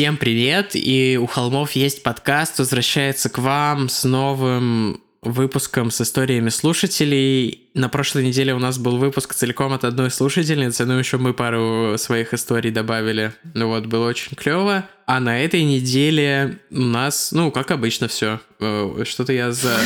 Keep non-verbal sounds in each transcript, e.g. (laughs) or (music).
Всем привет! И у Холмов есть подкаст, возвращается к вам с новым выпуском с историями слушателей. На прошлой неделе у нас был выпуск целиком от одной слушательницы, ну еще мы пару своих историй добавили. Ну вот, было очень клево. А на этой неделе у нас, ну, как обычно, все. Э, что-то я за...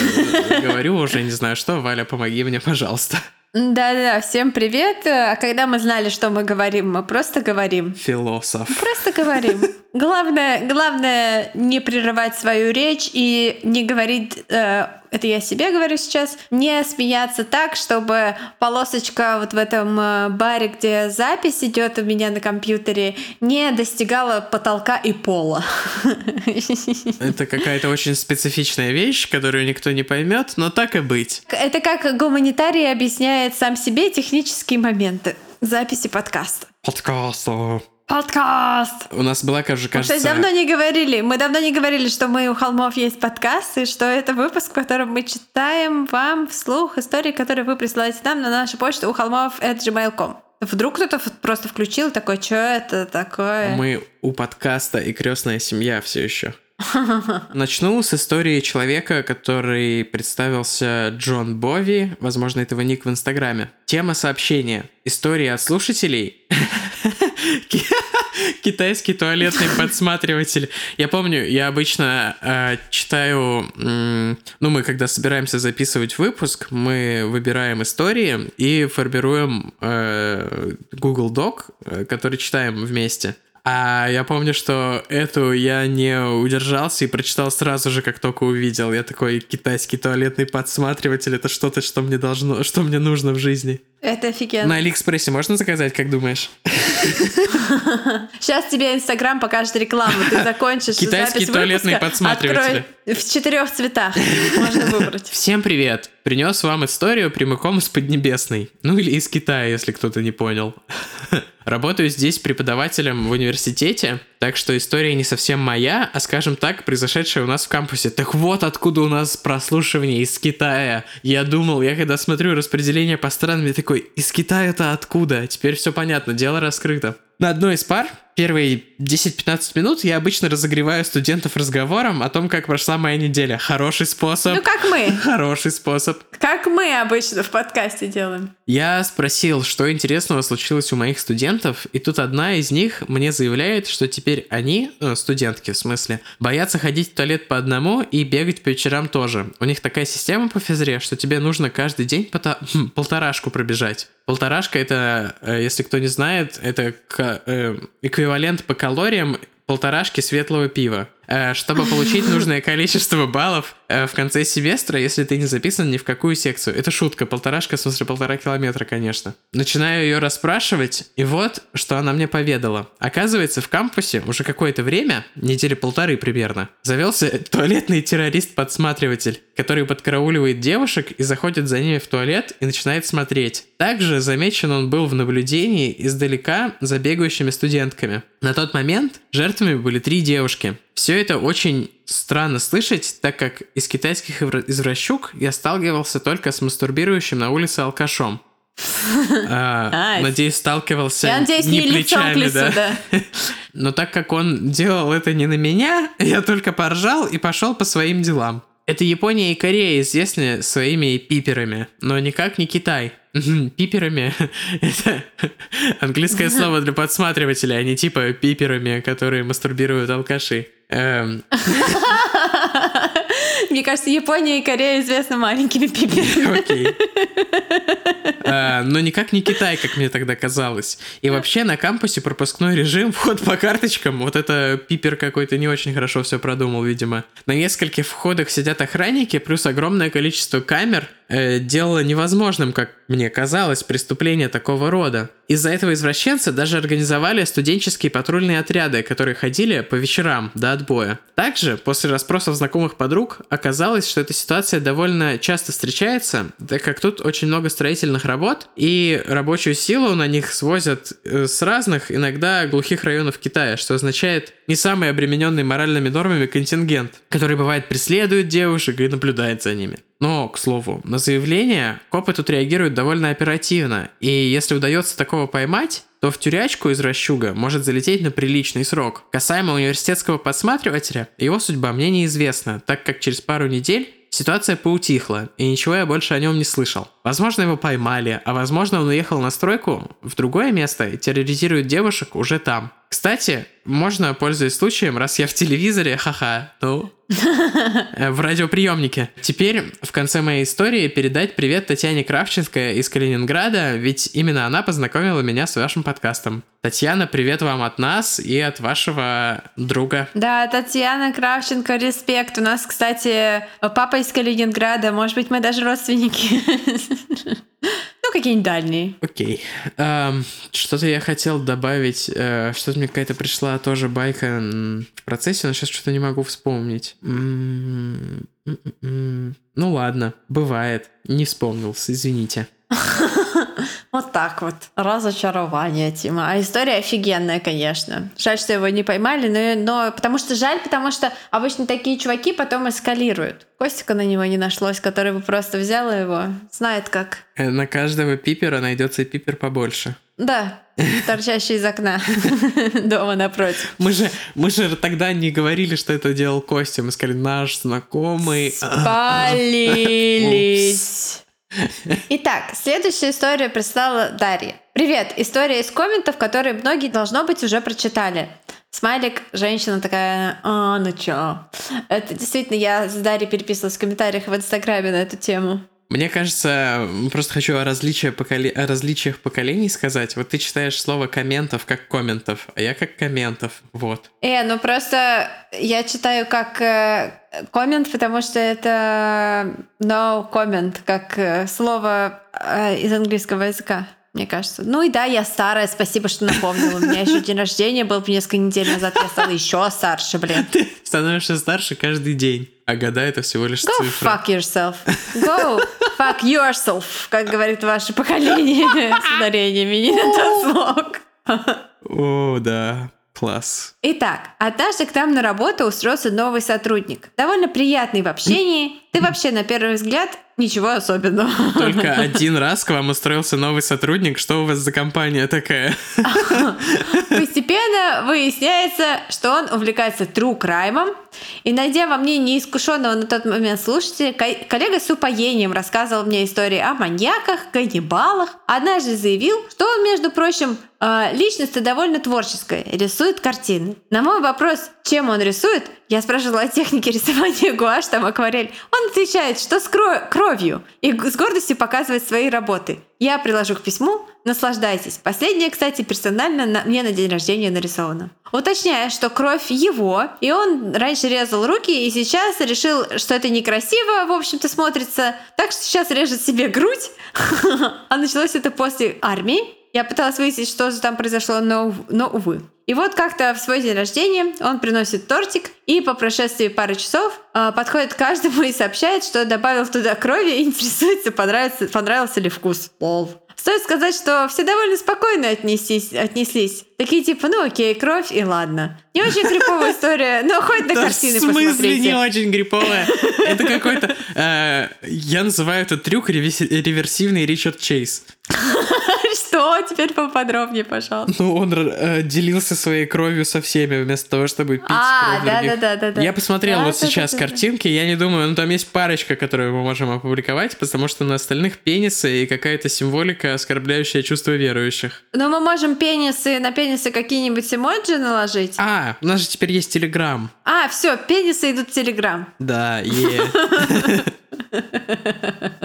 говорю уже, не знаю что. Валя, помоги мне, пожалуйста. Да-да, всем привет. А когда мы знали, что мы говорим, мы просто говорим. Философ. Просто говорим. Главное, главное не прерывать свою речь и не говорить э, это я себе говорю сейчас, не смеяться так, чтобы полосочка вот в этом э, баре, где запись идет у меня на компьютере, не достигала потолка и пола. Это какая-то очень специфичная вещь, которую никто не поймет, но так и быть. Это как гуманитарий объясняет сам себе технические моменты записи подкаста. Подкаста. Подкаст! У нас была, кажется... Мы, кстати, давно не говорили. Мы давно не говорили, что мы у Холмов есть подкаст, и что это выпуск, в котором мы читаем вам вслух истории, которые вы присылаете нам на нашу почту у холмов gmail.com. Вдруг кто-то просто включил такой, что это такое? Мы у подкаста и крестная семья все еще. (laughs) Начну с истории человека, который представился Джон Бови, возможно, этого ник в Инстаграме. Тема сообщения. История от слушателей (laughs) Китайский туалетный (laughs) подсматриватель. Я помню, я обычно э, читаю, э, ну, мы когда собираемся записывать выпуск, мы выбираем истории и формируем э, Google Doc, э, который читаем вместе. А я помню, что эту я не удержался и прочитал сразу же, как только увидел. Я такой китайский туалетный подсматриватель. Это что-то, что мне должно, что мне нужно в жизни. Это офигенно. На Алиэкспрессе можно заказать, как думаешь? Сейчас тебе Инстаграм покажет рекламу, ты закончишь Китайский туалетный подсматриватель. В четырех цветах можно выбрать. Всем привет! Принес вам историю прямиком из Поднебесной. Ну или из Китая, если кто-то не понял. Работаю здесь преподавателем в университете, так что история не совсем моя, а, скажем так, произошедшая у нас в кампусе. Так вот откуда у нас прослушивание из Китая. Я думал, я когда смотрю распределение по странам, я такой, из Китая-то откуда? Теперь все понятно, дело раскрыто. На одной из пар первые 10-15 минут я обычно разогреваю студентов разговором о том, как прошла моя неделя. Хороший способ. Ну, как мы. (laughs) Хороший способ. Как мы обычно в подкасте делаем. Я спросил, что интересного случилось у моих студентов, и тут одна из них мне заявляет, что теперь они, ну, студентки в смысле, боятся ходить в туалет по одному и бегать по вечерам тоже. У них такая система по физре, что тебе нужно каждый день пота- полторашку пробежать. Полторашка это, э, если кто не знает, это э, эквивалент по калориям полторашки светлого пива. Э, чтобы получить нужное количество баллов э, в конце семестра, если ты не записан ни в какую секцию. Это шутка, полторашка, в смысле полтора километра, конечно. Начинаю ее расспрашивать, и вот, что она мне поведала. Оказывается, в кампусе уже какое-то время, недели полторы примерно, завелся туалетный террорист-подсматриватель, который подкарауливает девушек и заходит за ними в туалет и начинает смотреть. Также замечен он был в наблюдении издалека за бегающими студентками. На тот момент жертвами были три девушки. Все это очень странно слышать, так как из китайских извращук я сталкивался только с мастурбирующим на улице алкашом. (laughs) А, надеюсь, сталкивался я надеюсь, не, не плечами, лесу, да. да. (laughs) Но так как он делал это не на меня, я только поржал и пошел по своим делам. Это Япония и Корея известны своими пиперами, но никак не Китай. Пиперами — это английское слово для подсматривателя, а не типа пиперами, которые мастурбируют алкаши. Эм. (laughs) Мне кажется, Япония и Корея известны маленькими пиперами. Окей. (laughs) А, но никак не Китай, как мне тогда казалось. И вообще на кампусе пропускной режим, (laughs) вход по карточкам, вот это пипер какой-то не очень хорошо все продумал, видимо. На нескольких входах сидят охранники, плюс огромное количество камер, э, делало невозможным, как мне казалось, преступление такого рода. Из-за этого извращенцы даже организовали студенческие патрульные отряды, которые ходили по вечерам до отбоя. Также, после расспросов знакомых подруг, оказалось, что эта ситуация довольно часто встречается, так как тут очень много строительных работ работ, и рабочую силу на них свозят э, с разных, иногда глухих районов Китая, что означает не самый обремененный моральными нормами контингент, который бывает преследует девушек и наблюдает за ними. Но, к слову, на заявление копы тут реагируют довольно оперативно, и если удается такого поймать, то в тюрячку из расчуга может залететь на приличный срок. Касаемо университетского подсматривателя, его судьба мне неизвестна, так как через пару недель Ситуация поутихла, и ничего я больше о нем не слышал. Возможно, его поймали, а возможно, он уехал на стройку в другое место и терроризирует девушек уже там. Кстати, можно, пользуясь случаем, раз я в телевизоре, ха-ха, ну, (laughs) в радиоприемнике. Теперь в конце моей истории передать привет Татьяне Кравченко из Калининграда, ведь именно она познакомила меня с вашим подкастом. Татьяна, привет вам от нас и от вашего друга. Да, Татьяна Кравченко, респект. У нас, кстати, папа из Калининграда. Может быть, мы даже родственники. (laughs) Какие-нибудь дальние. Окей. Эм, что-то я хотел добавить. Э, что-то мне какая-то пришла тоже байка в процессе, но сейчас что-то не могу вспомнить. М-м-м. Ну ладно, бывает. Не вспомнился, извините. (laughs) (laughs) Вот так вот. Разочарование, Тима. А история офигенная, конечно. Жаль, что его не поймали, но, но потому что жаль, потому что обычно такие чуваки потом эскалируют. Костика на него не нашлось, который бы просто взял его. Знает как. Э, на каждого пипера найдется пипер побольше. Да, (laughs) торчащий из окна (laughs) дома напротив. Мы же, мы же тогда не говорили, что это делал Костя. Мы сказали, наш знакомый. Спалились. Итак, следующая история прислала Дарья. Привет, история из комментов, которые многие, должно быть, уже прочитали. Смайлик, женщина такая, а, ну чё? Это действительно, я с Дарьей переписывалась в комментариях в Инстаграме на эту тему. Мне кажется, просто хочу о, различия поколе... о различиях поколений сказать. Вот ты читаешь слово комментов как комментов, а я как комментов. Вот. Э, ну просто я читаю как э, коммент, потому что это no comment, как э, слово э, из английского языка мне кажется. Ну и да, я старая, спасибо, что напомнила. У меня еще день рождения был несколько недель назад, я стала еще старше, блин. Ты становишься старше каждый день, а года это всего лишь Go цифры. fuck yourself. Go fuck yourself, как говорит ваше поколение (laughs) с ударениями не на тот. О, да. Класс. Итак, однажды к нам на работу устроился новый сотрудник. Довольно приятный в общении. Ты вообще, на первый взгляд, ничего особенного. Только (laughs) один раз к вам устроился новый сотрудник. Что у вас за компания такая? (laughs) Постепенно выясняется, что он увлекается true crime, и найдя во мне неискушенного на тот момент слушателя, коллега с упоением рассказывал мне истории о маньяках, каннибалах. Однажды заявил, что он, между прочим, э, личность довольно творческая, рисует картины. На мой вопрос, чем он рисует, я спрашивала о технике рисования (laughs) гуашь, там акварель. Он отвечает, что с кровью, и с гордостью показывает свои работы. Я приложу к письму, наслаждайтесь. Последнее, кстати, персонально на, мне на день рождения нарисовано. Уточняя, что кровь его, и он раньше резал руки, и сейчас решил, что это некрасиво, в общем-то, смотрится, так что сейчас режет себе грудь. (laughs) А началось это после армии. Я пыталась выяснить, что же там произошло, но, но увы. И вот как-то в свой день рождения он приносит тортик и по прошествии пары часов э, подходит к каждому и сообщает, что добавил туда крови и интересуется, понравился, понравился ли вкус. Лол. Стоит сказать, что все довольно спокойно отнеслись, отнеслись. Такие типа, ну окей, кровь и ладно. Не очень криповая история, но хоть на картины посмотрите. В смысле не очень криповая? Это какой-то... Э, я называю этот трюк реверсивный Ричард Чейз. (laughs) Что? Теперь поподробнее, пожалуйста. Ну, он э, делился своей кровью со всеми, вместо того, чтобы пить а, кровь да, да, да, да, да. Я посмотрел да, вот да, сейчас да, картинки, я не думаю, ну там есть парочка, которые мы можем опубликовать, потому что на остальных пенисы и какая-то символика, оскорбляющая чувство верующих. Ну, мы можем пенисы, на пенисы какие-нибудь эмоджи наложить. А, у нас же теперь есть Телеграм. А, все, пенисы идут в Телеграм. Да, е. Эм, (laughs)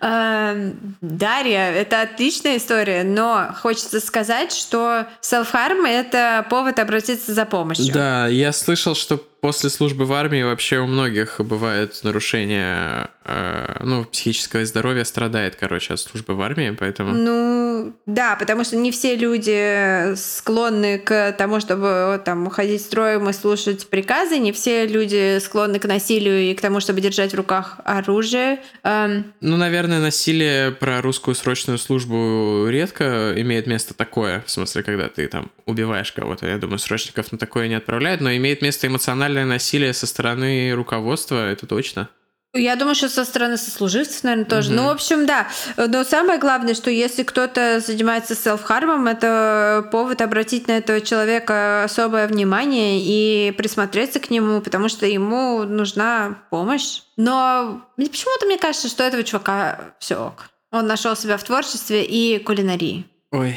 Дарья, это отличная история, но хочется сказать, что self-harm — это повод обратиться за помощью. Да, я слышал, что после службы в армии вообще у многих бывает нарушение э, ну, психического здоровья, страдает, короче, от службы в армии, поэтому... Ну, да, потому что не все люди склонны к тому, чтобы там уходить строем и слушать приказы, не все люди склонны к насилию и к тому, чтобы держать в руках оружие. Эм... Ну, наверное, насилие про русскую срочную службу редко имеет место такое, в смысле, когда ты там убиваешь кого-то. Я думаю, срочников на такое не отправляют, но имеет место эмоциональное насилие со стороны руководства, это точно. Я думаю, что со стороны сослуживцев, наверное, тоже. Угу. Ну, в общем, да. Но самое главное, что если кто-то занимается селф-хармом, это повод обратить на этого человека особое внимание и присмотреться к нему, потому что ему нужна помощь. Но почему-то мне кажется, что этого чувака все ок. Он нашел себя в творчестве и кулинарии. Ой,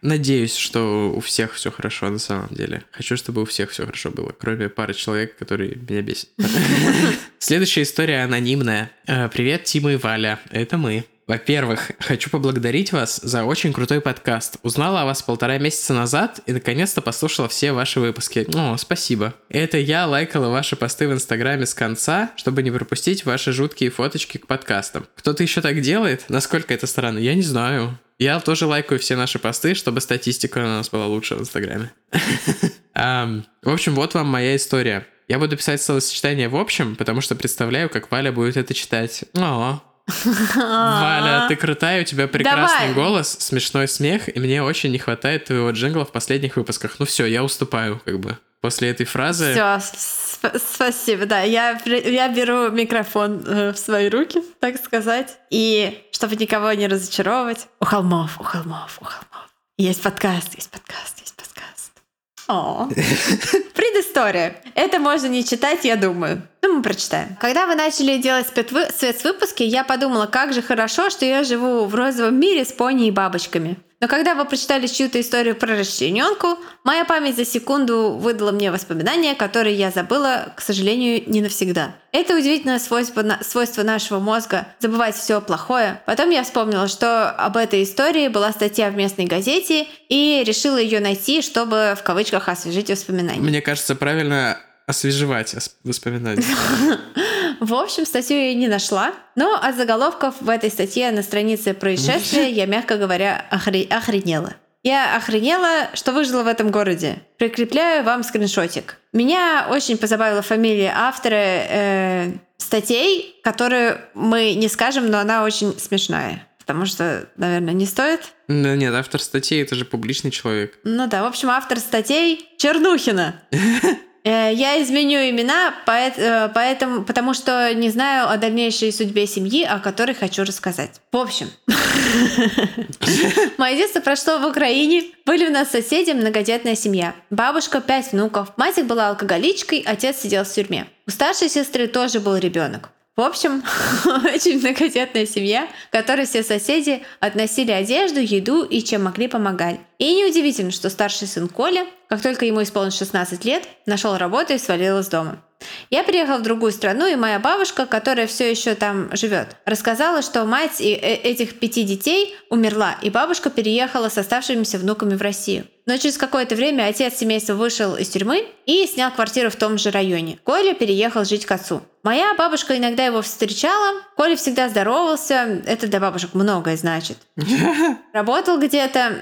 Надеюсь, что у всех все хорошо на самом деле. Хочу, чтобы у всех все хорошо было, кроме пары человек, которые меня бесят. (laughs) Следующая история анонимная. Э, Привет, Тима и Валя. Это мы. Во-первых, хочу поблагодарить вас за очень крутой подкаст. Узнала о вас полтора месяца назад и наконец-то послушала все ваши выпуски. О, спасибо. Это я лайкала ваши посты в Инстаграме с конца, чтобы не пропустить ваши жуткие фоточки к подкастам. Кто-то еще так делает? Насколько это странно? Я не знаю. Я тоже лайкаю все наши посты, чтобы статистика у нас была лучше в Инстаграме. (laughs) В общем, вот вам моя история. Я буду писать словосочетание в общем, потому что представляю, как Валя будет это читать. О, (laughs) Валя, ты крутая, у тебя прекрасный Давай. голос, смешной смех, и мне очень не хватает твоего джингла в последних выпусках. Ну все, я уступаю, как бы. После этой фразы... Все, спасибо, да. Я, я беру микрофон э, в свои руки, так сказать. И чтобы никого не разочаровывать, у холмов, у холмов, у холмов. Есть подкаст, есть подкаст, есть подкаст. О. (laughs) Предыстория. Это можно не читать, я думаю. Ну, мы прочитаем. Когда вы начали делать спецвыпуски, я подумала, как же хорошо, что я живу в розовом мире с пони и бабочками. Но когда вы прочитали чью-то историю про расчлененку, моя память за секунду выдала мне воспоминания, которые я забыла, к сожалению, не навсегда. Это удивительное свойство, свойство нашего мозга – забывать все плохое. Потом я вспомнила, что об этой истории была статья в местной газете и решила ее найти, чтобы в кавычках освежить воспоминания. Мне кажется, правильно освежевать воспоминания. (laughs) В общем, статью я не нашла, но от заголовков в этой статье на странице происшествия я, мягко говоря, охре... охренела. Я охренела, что выжила в этом городе. Прикрепляю вам скриншотик. Меня очень позабавила фамилия автора э, статей, которые мы не скажем, но она очень смешная. Потому что, наверное, не стоит. Да нет, автор статей это же публичный человек. Ну да, в общем, автор статей Чернухина. (laughs) Э, я изменю имена, э, поэтому, потому что не знаю о дальнейшей судьбе семьи, о которой хочу рассказать. В общем, (laughs) мое детство прошло в Украине. Были у нас соседи, многодетная семья. Бабушка, пять внуков. Мать была алкоголичкой, отец сидел в тюрьме. У старшей сестры тоже был ребенок. В общем, (laughs) очень многодетная семья, которой все соседи относили одежду, еду и чем могли помогали. И неудивительно, что старший сын Коля, как только ему исполнилось 16 лет, нашел работу и свалил из дома. Я приехала в другую страну, и моя бабушка, которая все еще там живет, рассказала, что мать и э, этих пяти детей умерла, и бабушка переехала с оставшимися внуками в Россию. Но через какое-то время отец семейства вышел из тюрьмы и снял квартиру в том же районе. Коля переехал жить к отцу. Моя бабушка иногда его встречала. Коля всегда здоровался. Это для бабушек многое значит. (laughs) Работал где-то.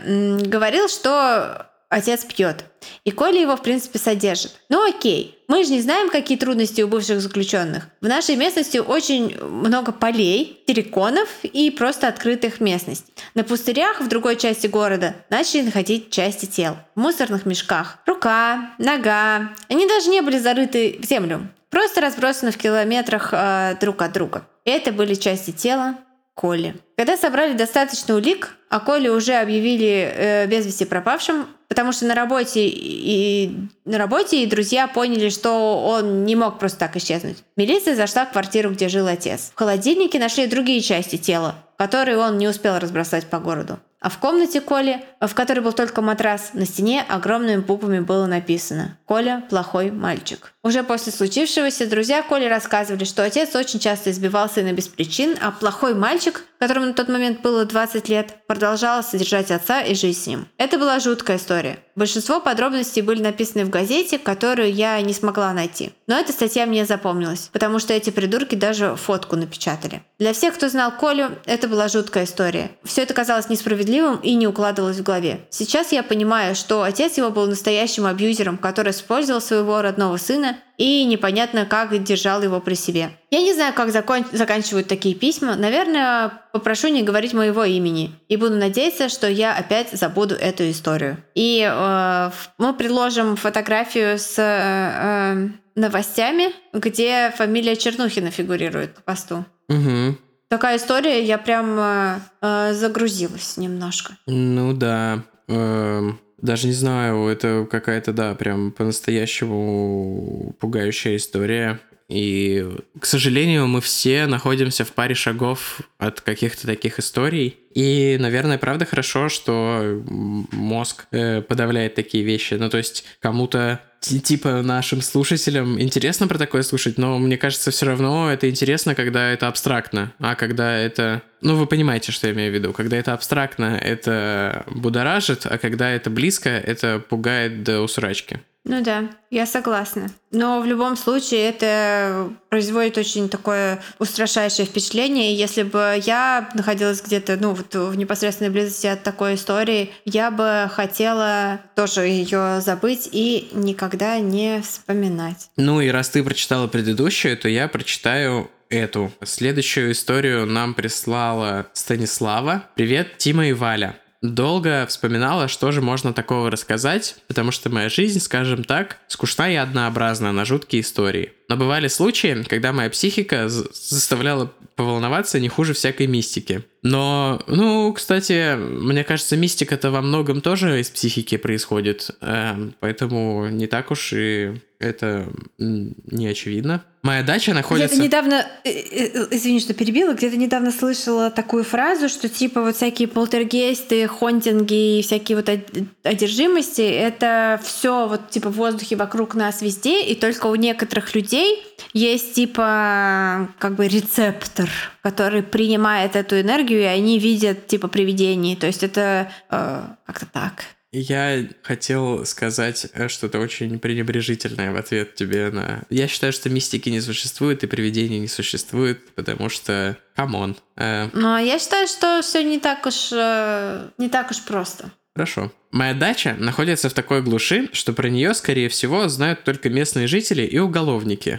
Говорил, что отец пьет. И Коля его, в принципе, содержит. Ну окей, мы же не знаем, какие трудности у бывших заключенных. В нашей местности очень много полей, терриконов и просто открытых местностей. На пустырях в другой части города начали находить части тел. В мусорных мешках. Рука, нога. Они даже не были зарыты в землю. Просто разбросаны в километрах э, друг от друга. Это были части тела Коли. Когда собрали достаточно улик, а Коли уже объявили э, без вести пропавшим, потому что на работе и на работе и друзья поняли, что он не мог просто так исчезнуть. Милиция зашла в квартиру, где жил отец. В холодильнике нашли другие части тела, которые он не успел разбросать по городу. А в комнате Коли, в которой был только матрас, на стене огромными буквами было написано «Коля – плохой мальчик». Уже после случившегося друзья Коли рассказывали, что отец очень часто избивал сына без причин, а плохой мальчик, которому на тот момент было 20 лет, продолжал содержать отца и жить с ним. Это была жуткая история. Большинство подробностей были написаны в газете, которую я не смогла найти. Но эта статья мне запомнилась, потому что эти придурки даже фотку напечатали. Для всех, кто знал Колю, это была жуткая история. Все это казалось несправедливым и не укладывалось в голове. Сейчас я понимаю, что отец его был настоящим абьюзером, который использовал своего родного сына и непонятно, как держал его при себе. Я не знаю, как закон... заканчивают такие письма. Наверное, попрошу не говорить моего имени. И буду надеяться, что я опять забуду эту историю. И э, мы предложим фотографию с э, э, новостями, где фамилия Чернухина фигурирует по посту. Угу. Такая история, я прям э, э загрузилась немножко. Ну да. Эм, даже не знаю, это какая-то, да, прям по-настоящему пугающая история. И, к сожалению, мы все находимся в паре шагов от каких-то таких историй. И, наверное, правда хорошо, что мозг э, подавляет такие вещи. Ну, то есть кому-то типа нашим слушателям интересно про такое слушать, но мне кажется, все равно это интересно, когда это абстрактно, а когда это... Ну, вы понимаете, что я имею в виду. Когда это абстрактно, это будоражит, а когда это близко, это пугает до усрачки. Ну да, я согласна. Но в любом случае это производит очень такое устрашающее впечатление. Если бы я находилась где-то, ну, вот в непосредственной близости от такой истории, я бы хотела тоже ее забыть и никогда не вспоминать. Ну и раз ты прочитала предыдущую, то я прочитаю эту. Следующую историю нам прислала Станислава. Привет, Тима и Валя долго вспоминала, что же можно такого рассказать, потому что моя жизнь, скажем так, скучна и однообразна на жуткие истории. Но бывали случаи, когда моя психика заставляла поволноваться не хуже всякой мистики. Но, ну, кстати, мне кажется, мистика-то во многом тоже из психики происходит, э, поэтому не так уж и это не очевидно. Моя дача находится... Где-то недавно, э, э, извини, что перебила, где-то недавно слышала такую фразу, что типа вот всякие полтергейсты, хонтинги и всякие вот одержимости, это все вот типа в воздухе вокруг нас везде, и только у некоторых людей есть типа как бы рецептор, который принимает эту энергию, и они видят типа привидений. То есть это э, как-то так. Я хотел сказать э, что-то очень пренебрежительное в ответ тебе на... Я считаю, что мистики не существует и привидений не существует, потому что... Come on. Э... Ну, а я считаю, что все не так уж... Э, не так уж просто. Хорошо. Моя дача находится в такой глуши, что про нее, скорее всего, знают только местные жители и уголовники.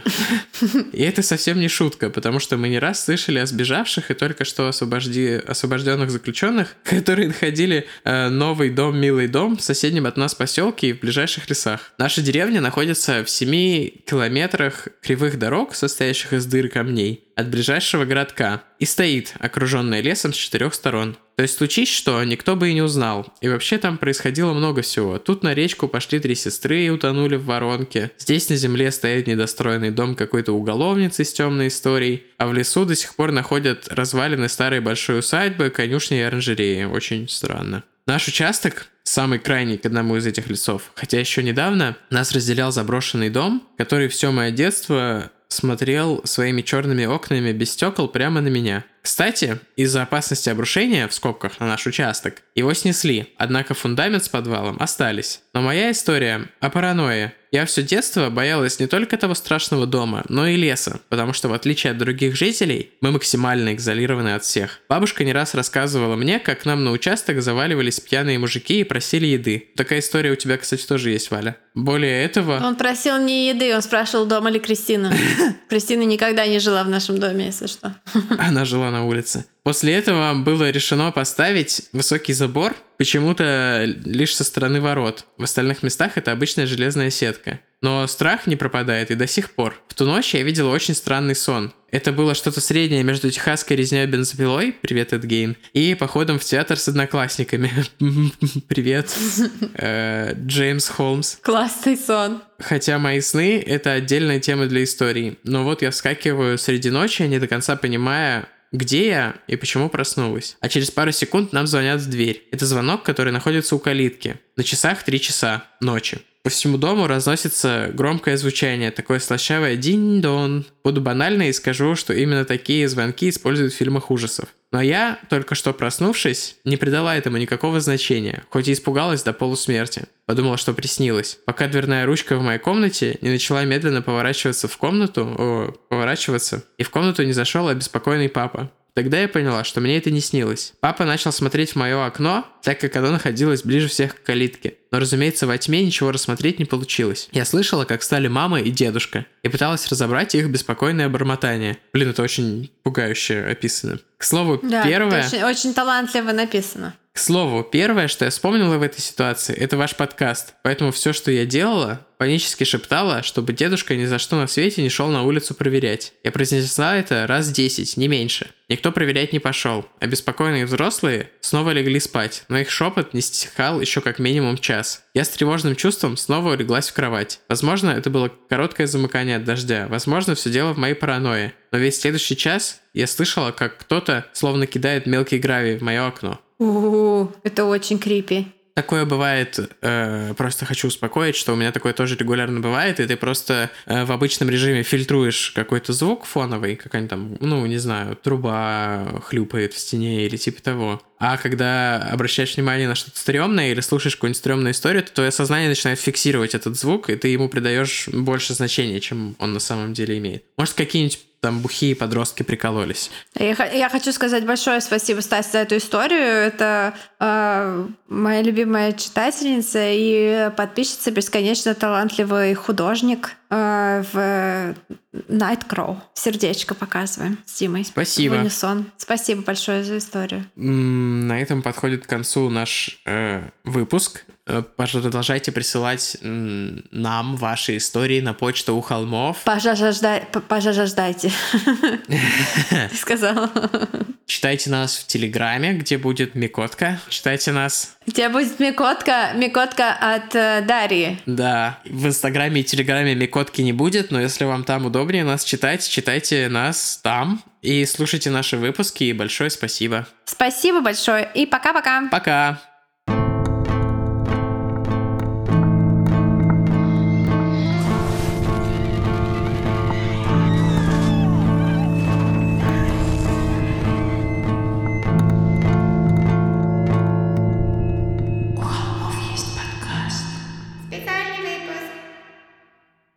И это совсем не шутка, потому что мы не раз слышали о сбежавших и только что освобожди... освобожденных заключенных, которые находили э, новый дом, милый дом в соседнем от нас поселке и в ближайших лесах. Наша деревня находится в 7 километрах кривых дорог, состоящих из дыр камней, от ближайшего городка, и стоит, окруженная лесом с четырех сторон. То есть случись что, никто бы и не узнал. И вообще там происходило много всего. Тут на речку пошли три сестры и утонули в воронке. Здесь на земле стоит недостроенный дом какой-то уголовницы с темной историей. А в лесу до сих пор находят развалины старой большой усадьбы, конюшни и оранжереи. Очень странно. Наш участок самый крайний к одному из этих лесов. Хотя еще недавно нас разделял заброшенный дом, который все мое детство смотрел своими черными окнами без стекол прямо на меня. Кстати, из-за опасности обрушения, в скобках, на наш участок, его снесли, однако фундамент с подвалом остались. Но моя история о паранойе. Я все детство боялась не только того страшного дома, но и леса, потому что в отличие от других жителей, мы максимально изолированы от всех. Бабушка не раз рассказывала мне, как к нам на участок заваливались пьяные мужики и просили еды. Такая история у тебя, кстати, тоже есть, Валя. Более этого... Он просил не еды, он спрашивал, дома ли Кристина. (laughs) Кристина никогда не жила в нашем доме, если что. Она жила на улице. После этого было решено поставить высокий забор, почему-то лишь со стороны ворот. В остальных местах это обычная железная сетка. Но страх не пропадает и до сих пор. В ту ночь я видел очень странный сон. Это было что-то среднее между техасской резней бензопилой, привет, Эдгейн, и походом в театр с одноклассниками. (laughs) Привет, (laughs) э, Джеймс Холмс. Классный сон. Хотя мои сны — это отдельная тема для истории. Но вот я вскакиваю среди ночи, не до конца понимая, где я и почему проснулась. А через пару секунд нам звонят в дверь. Это звонок, который находится у калитки. На часах 3 часа ночи. По всему дому разносится громкое звучание, такое слащавое «динь-дон». Буду банально и скажу, что именно такие звонки используют в фильмах ужасов. Но я, только что проснувшись, не придала этому никакого значения, хоть и испугалась до полусмерти. Подумала, что приснилось. Пока дверная ручка в моей комнате не начала медленно поворачиваться в комнату, о, поворачиваться, и в комнату не зашел обеспокоенный папа. Тогда я поняла, что мне это не снилось. Папа начал смотреть в мое окно, так как оно находилось ближе всех к калитке. Но, разумеется, во тьме ничего рассмотреть не получилось. Я слышала, как стали мама и дедушка, и пыталась разобрать их беспокойное бормотание. Блин, это очень пугающе описано. К слову, Да, первое... это очень, очень талантливо написано. К слову, первое, что я вспомнила в этой ситуации, это ваш подкаст. Поэтому все, что я делала, панически шептала, чтобы дедушка ни за что на свете не шел на улицу проверять. Я произнесла это раз 10, не меньше. Никто проверять не пошел. Обеспокоенные взрослые снова легли спать, но их шепот не стихал еще как минимум час. Я с тревожным чувством снова улеглась в кровать. Возможно, это было короткое замыкание от дождя. Возможно, все дело в моей паранойе. Но весь следующий час я слышала, как кто-то словно кидает мелкий гравий в мое окно. У, это очень крипи. Такое бывает, э, просто хочу успокоить, что у меня такое тоже регулярно бывает, и ты просто э, в обычном режиме фильтруешь какой-то звук фоновый, какая-нибудь там, ну, не знаю, труба хлюпает в стене или типа того. А когда обращаешь внимание на что-то стрёмное или слушаешь какую-нибудь стрёмную историю, то твое сознание начинает фиксировать этот звук, и ты ему придаешь больше значения, чем он на самом деле имеет. Может, какие-нибудь там бухие подростки прикололись. Я, я хочу сказать большое спасибо, Стась, за эту историю. Это э, моя любимая читательница и подписчица, бесконечно талантливый художник э, в Nightcrow. Сердечко показываем с Димой. Спасибо. В унисон. Спасибо большое за историю. На этом подходит к концу наш э, выпуск. Э, продолжайте присылать нам ваши истории на почту у холмов. Пожаждайте. (laughs) (laughs) Ты сказала. Читайте нас в Телеграме, где будет Микотка. Читайте нас, тебя будет Микотка, Микотка от э, Дарьи. да, в Инстаграме и Телеграме Микотки не будет, но если вам там удобнее нас читать, читайте нас там и слушайте наши выпуски. И большое спасибо. Спасибо большое и пока-пока. Пока!